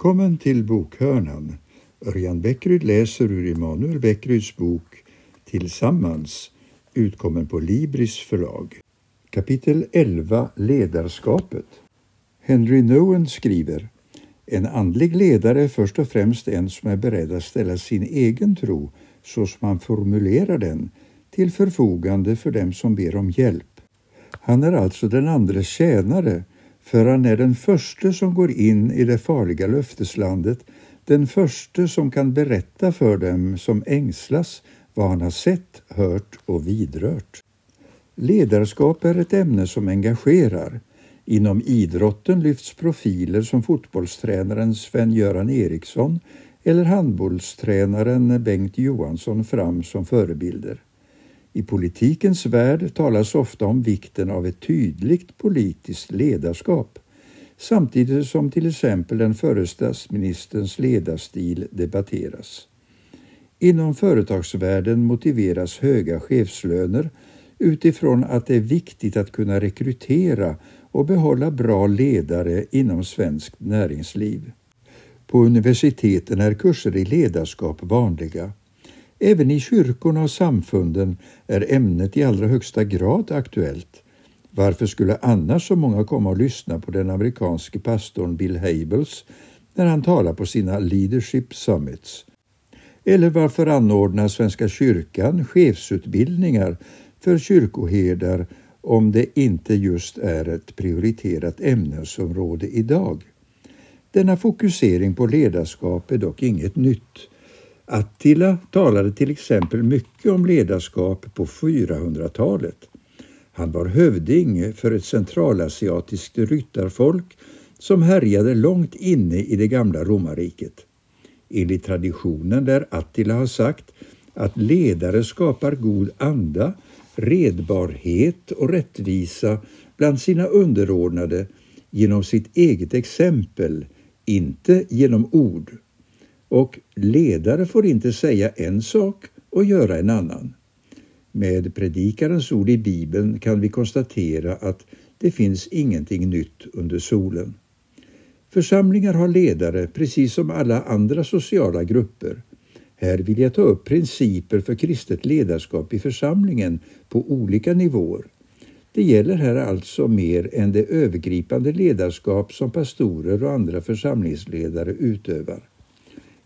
Välkommen till Bokhörnan. Örjan Bäckryd läser ur Emanuel Bäckryds bok Tillsammans, utkommen på Libris förlag. Kapitel 11 Ledarskapet Henry Nowen skriver En andlig ledare är först och främst en som är beredd att ställa sin egen tro, så som han formulerar den, till förfogande för dem som ber om hjälp. Han är alltså den andres tjänare för han är den första som går in i det farliga löfteslandet, den första som kan berätta för dem som ängslas vad han har sett, hört och vidrört. Ledarskap är ett ämne som engagerar. Inom idrotten lyfts profiler som fotbollstränaren Sven-Göran Eriksson eller handbollstränaren Bengt Johansson fram som förebilder. I politikens värld talas ofta om vikten av ett tydligt politiskt ledarskap samtidigt som till exempel den förre statsministerns ledarstil debatteras. Inom företagsvärlden motiveras höga chefslöner utifrån att det är viktigt att kunna rekrytera och behålla bra ledare inom svenskt näringsliv. På universiteten är kurser i ledarskap vanliga. Även i kyrkorna och samfunden är ämnet i allra högsta grad aktuellt. Varför skulle annars så många komma och lyssna på den amerikanske pastorn Bill Habels när han talar på sina Leadership Summits? Eller varför anordnar Svenska kyrkan chefsutbildningar för kyrkoherdar om det inte just är ett prioriterat ämnesområde idag? Denna fokusering på ledarskap är dock inget nytt. Attila talade till exempel mycket om ledarskap på 400-talet. Han var hövding för ett centralasiatiskt ryttarfolk som härjade långt inne i det gamla romarriket. Enligt traditionen lär Attila ha sagt att ledare skapar god anda, redbarhet och rättvisa bland sina underordnade genom sitt eget exempel, inte genom ord och ledare får inte säga en sak och göra en annan. Med predikarens ord i Bibeln kan vi konstatera att det finns ingenting nytt under solen. Församlingar har ledare precis som alla andra sociala grupper. Här vill jag ta upp principer för kristet ledarskap i församlingen på olika nivåer. Det gäller här alltså mer än det övergripande ledarskap som pastorer och andra församlingsledare utövar.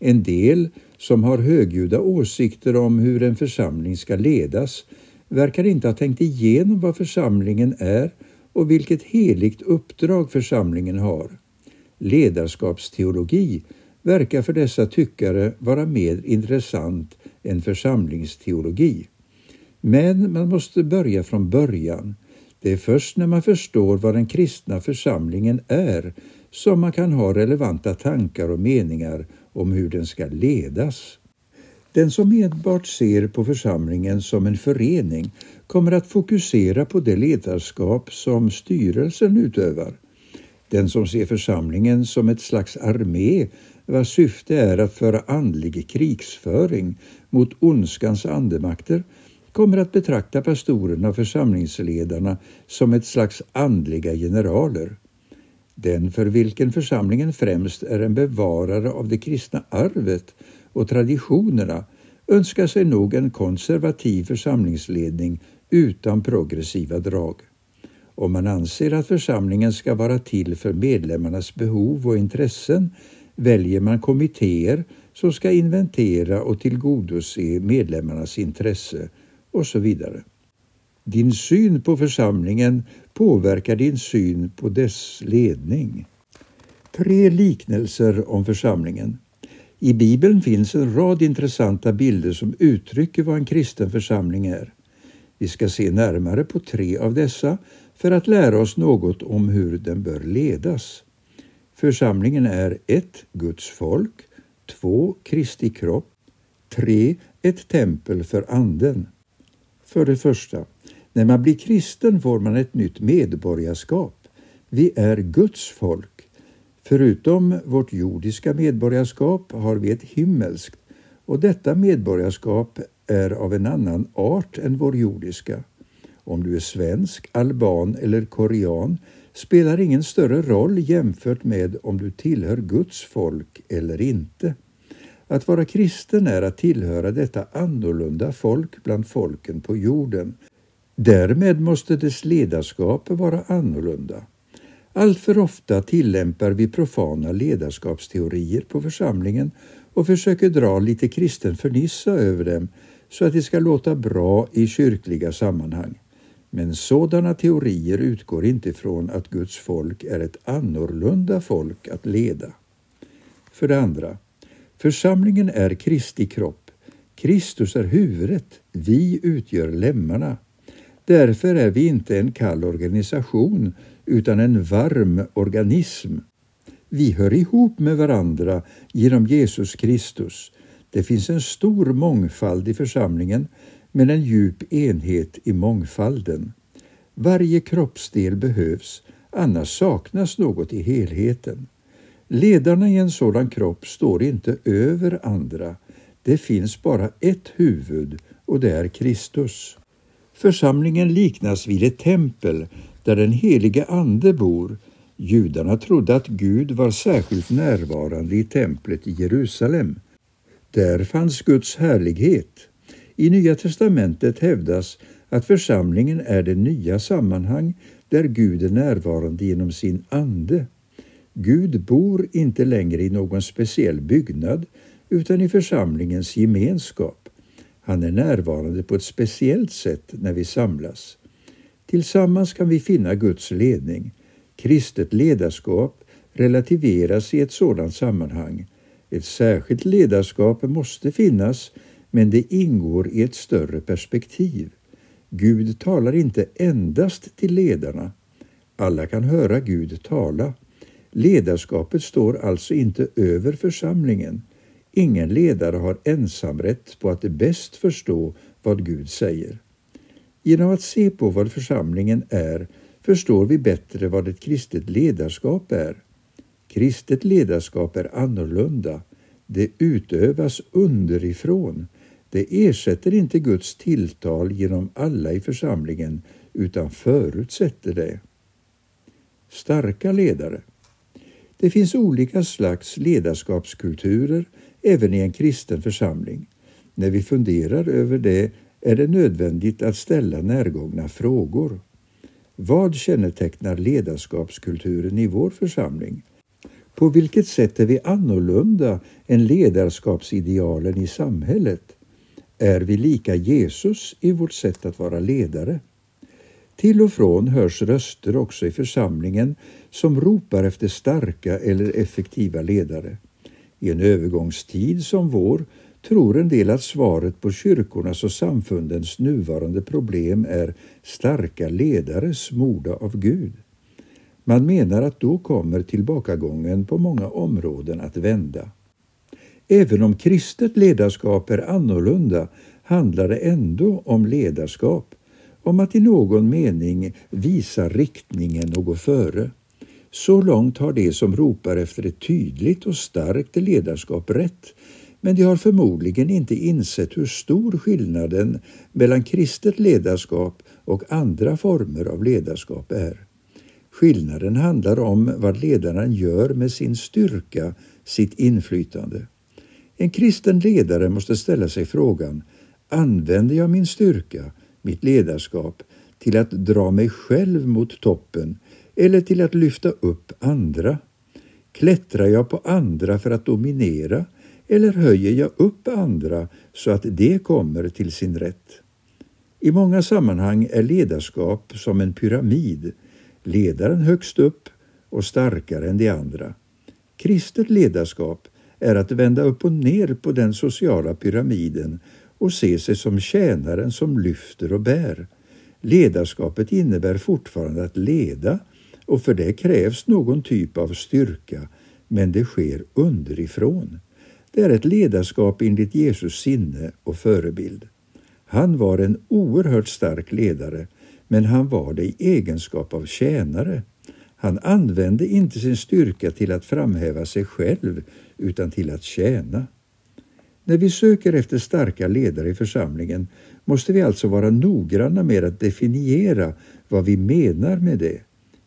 En del som har högljudda åsikter om hur en församling ska ledas verkar inte ha tänkt igenom vad församlingen är och vilket heligt uppdrag församlingen har. Ledarskapsteologi verkar för dessa tyckare vara mer intressant än församlingsteologi. Men man måste börja från början. Det är först när man förstår vad den kristna församlingen är som man kan ha relevanta tankar och meningar om hur den ska ledas. Den som enbart ser på församlingen som en förening kommer att fokusera på det ledarskap som styrelsen utövar. Den som ser församlingen som ett slags armé vars syfte är att föra andlig krigsföring mot ondskans andemakter kommer att betrakta pastorerna och församlingsledarna som ett slags andliga generaler den för vilken församlingen främst är en bevarare av det kristna arvet och traditionerna önskar sig nog en konservativ församlingsledning utan progressiva drag. Om man anser att församlingen ska vara till för medlemmarnas behov och intressen väljer man kommittéer som ska inventera och tillgodose medlemmarnas intresse och så vidare. Din syn på församlingen påverkar din syn på dess ledning. Tre liknelser om församlingen. I Bibeln finns en rad intressanta bilder som uttrycker vad en kristen församling är. Vi ska se närmare på tre av dessa för att lära oss något om hur den bör ledas. Församlingen är 1. Guds folk 2. Kristi kropp 3. Ett tempel för Anden. För det första, när man blir kristen får man ett nytt medborgarskap. Vi är Guds folk. Förutom vårt jordiska medborgarskap har vi ett himmelskt och detta medborgarskap är av en annan art än vår jordiska. Om du är svensk, alban eller korean spelar ingen större roll jämfört med om du tillhör Guds folk eller inte. Att vara kristen är att tillhöra detta annorlunda folk bland folken på jorden. Därmed måste dess ledarskap vara annorlunda. Alltför ofta tillämpar vi profana ledarskapsteorier på församlingen och försöker dra lite kristen fernissa över dem så att det ska låta bra i kyrkliga sammanhang. Men sådana teorier utgår inte från att Guds folk är ett annorlunda folk att leda. För det andra, församlingen är Kristi kropp. Kristus är huvudet, vi utgör lemmarna. Därför är vi inte en kall organisation utan en varm organism. Vi hör ihop med varandra genom Jesus Kristus. Det finns en stor mångfald i församlingen men en djup enhet i mångfalden. Varje kroppsdel behövs, annars saknas något i helheten. Ledarna i en sådan kropp står inte över andra. Det finns bara ett huvud och det är Kristus. Församlingen liknas vid ett tempel där den helige Ande bor. Judarna trodde att Gud var särskilt närvarande i templet i Jerusalem. Där fanns Guds härlighet. I Nya testamentet hävdas att församlingen är det nya sammanhang där Gud är närvarande genom sin ande. Gud bor inte längre i någon speciell byggnad utan i församlingens gemenskap. Han är närvarande på ett speciellt sätt när vi samlas. Tillsammans kan vi finna Guds ledning. Kristet ledarskap relativeras i ett sådant sammanhang. Ett särskilt ledarskap måste finnas men det ingår i ett större perspektiv. Gud talar inte endast till ledarna. Alla kan höra Gud tala. Ledarskapet står alltså inte över församlingen. Ingen ledare har ensamrätt på att bäst förstå vad Gud säger. Genom att se på vad församlingen är förstår vi bättre vad ett kristet ledarskap är. Kristet ledarskap är annorlunda. Det utövas underifrån. Det ersätter inte Guds tilltal genom alla i församlingen utan förutsätter det. Starka ledare. Det finns olika slags ledarskapskulturer även i en kristen församling. När vi funderar över det är det nödvändigt att ställa närgångna frågor. Vad kännetecknar ledarskapskulturen i vår församling? På vilket sätt är vi annorlunda än ledarskapsidealen i samhället? är vi lika Jesus i vårt sätt att vara ledare. Till och från hörs röster också i församlingen som ropar efter starka eller effektiva ledare. I en övergångstid som vår tror en del att svaret på kyrkornas och samfundens nuvarande problem är starka ledare smorda av Gud. Man menar att då kommer tillbakagången på många områden att vända. Även om kristet ledarskap är annorlunda handlar det ändå om ledarskap, om att i någon mening visa riktningen och gå före. Så långt har de som ropar efter ett tydligt och starkt ledarskap rätt, men de har förmodligen inte insett hur stor skillnaden mellan kristet ledarskap och andra former av ledarskap är. Skillnaden handlar om vad ledaren gör med sin styrka, sitt inflytande. En kristen ledare måste ställa sig frågan Använder jag min styrka, mitt ledarskap, till att dra mig själv mot toppen eller till att lyfta upp andra? Klättrar jag på andra för att dominera eller höjer jag upp andra så att de kommer till sin rätt? I många sammanhang är ledarskap som en pyramid, ledaren högst upp och starkare än de andra. Kristet ledarskap är att vända upp och ner på den sociala pyramiden och se sig som tjänaren som lyfter och bär. Ledarskapet innebär fortfarande att leda och för det krävs någon typ av styrka, men det sker underifrån. Det är ett ledarskap enligt Jesus sinne och förebild. Han var en oerhört stark ledare, men han var det i egenskap av tjänare. Han använde inte sin styrka till att framhäva sig själv utan till att tjäna. När vi söker efter starka ledare i församlingen måste vi alltså vara noggranna med att definiera vad vi menar med det.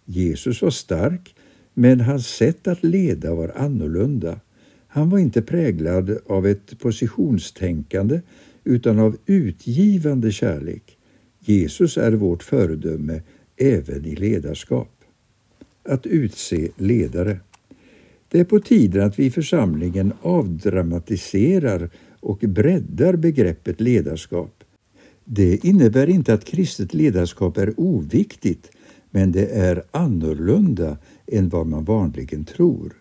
Jesus var stark, men hans sätt att leda var annorlunda. Han var inte präglad av ett positionstänkande utan av utgivande kärlek. Jesus är vårt föredöme även i ledarskap. Att utse ledare. Det är på tiden att vi i församlingen avdramatiserar och breddar begreppet ledarskap. Det innebär inte att kristet ledarskap är oviktigt, men det är annorlunda än vad man vanligen tror.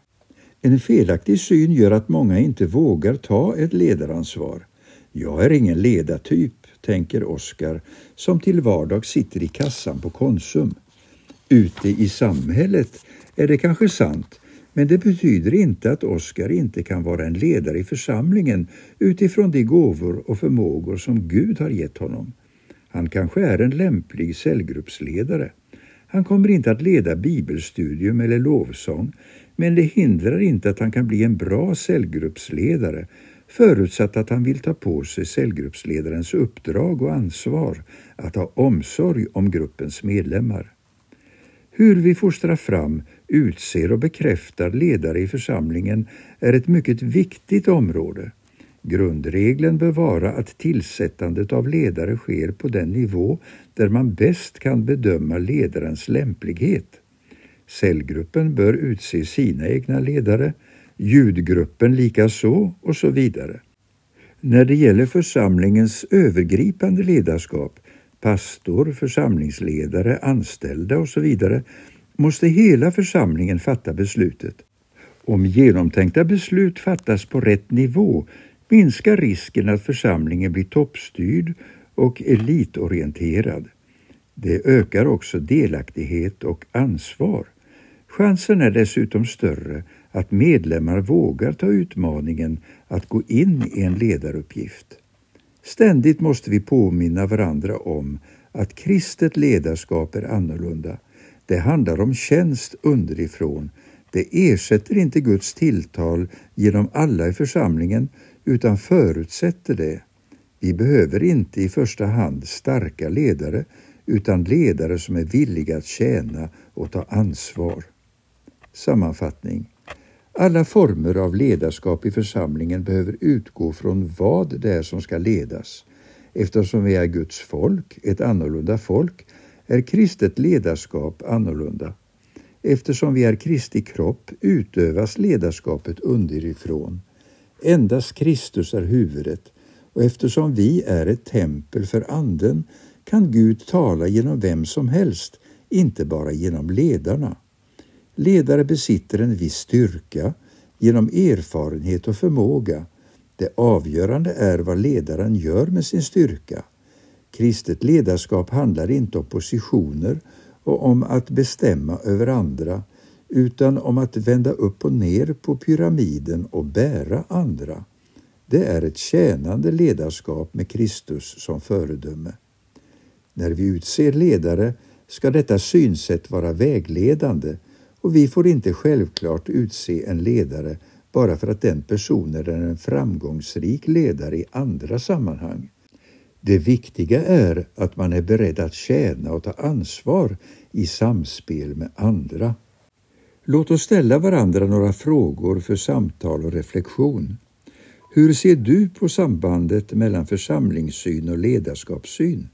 En felaktig syn gör att många inte vågar ta ett ledaransvar. Jag är ingen ledartyp, tänker Oskar som till vardags sitter i kassan på Konsum. Ute i samhället är det kanske sant, men det betyder inte att Oskar inte kan vara en ledare i församlingen utifrån de gåvor och förmågor som Gud har gett honom. Han kanske är en lämplig cellgruppsledare. Han kommer inte att leda bibelstudium eller lovsång, men det hindrar inte att han kan bli en bra cellgruppsledare förutsatt att han vill ta på sig cellgruppsledarens uppdrag och ansvar att ha omsorg om gruppens medlemmar. Hur vi fostrar fram, utser och bekräftar ledare i församlingen är ett mycket viktigt område. Grundregeln bör vara att tillsättandet av ledare sker på den nivå där man bäst kan bedöma ledarens lämplighet. Cellgruppen bör utse sina egna ledare, ljudgruppen likaså och så vidare. När det gäller församlingens övergripande ledarskap, pastor, församlingsledare, anställda och så vidare, måste hela församlingen fatta beslutet. Om genomtänkta beslut fattas på rätt nivå minskar risken att församlingen blir toppstyrd och elitorienterad. Det ökar också delaktighet och ansvar. Chansen är dessutom större att medlemmar vågar ta utmaningen att gå in i en ledaruppgift. Ständigt måste vi påminna varandra om att kristet ledarskap är annorlunda. Det handlar om tjänst underifrån. Det ersätter inte Guds tilltal genom alla i församlingen utan förutsätter det. Vi behöver inte i första hand starka ledare utan ledare som är villiga att tjäna och ta ansvar. Sammanfattning. Alla former av ledarskap i församlingen behöver utgå från vad det är som ska ledas. Eftersom vi är Guds folk, ett annorlunda folk, är kristet ledarskap annorlunda. Eftersom vi är Kristi kropp utövas ledarskapet underifrån. Endast Kristus är huvudet och eftersom vi är ett tempel för Anden kan Gud tala genom vem som helst, inte bara genom ledarna. Ledare besitter en viss styrka genom erfarenhet och förmåga. Det avgörande är vad ledaren gör med sin styrka. Kristet ledarskap handlar inte om positioner och om att bestämma över andra utan om att vända upp och ner på pyramiden och bära andra. Det är ett tjänande ledarskap med Kristus som föredöme. När vi utser ledare ska detta synsätt vara vägledande och vi får inte självklart utse en ledare bara för att den personen är en framgångsrik ledare i andra sammanhang. Det viktiga är att man är beredd att tjäna och ta ansvar i samspel med andra. Låt oss ställa varandra några frågor för samtal och reflektion. Hur ser du på sambandet mellan församlingssyn och ledarskapssyn?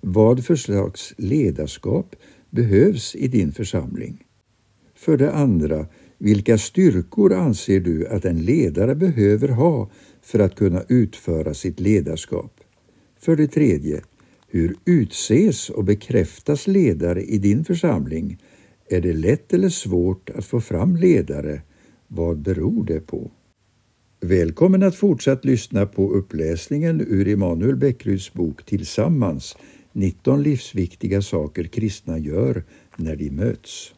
Vad för slags ledarskap behövs i din församling? För det andra, vilka styrkor anser du att en ledare behöver ha för att kunna utföra sitt ledarskap? För det tredje, hur utses och bekräftas ledare i din församling? Är det lätt eller svårt att få fram ledare? Vad beror det på? Välkommen att fortsatt lyssna på uppläsningen ur Emanuel Bäckryds bok Tillsammans 19 livsviktiga saker kristna gör när de möts.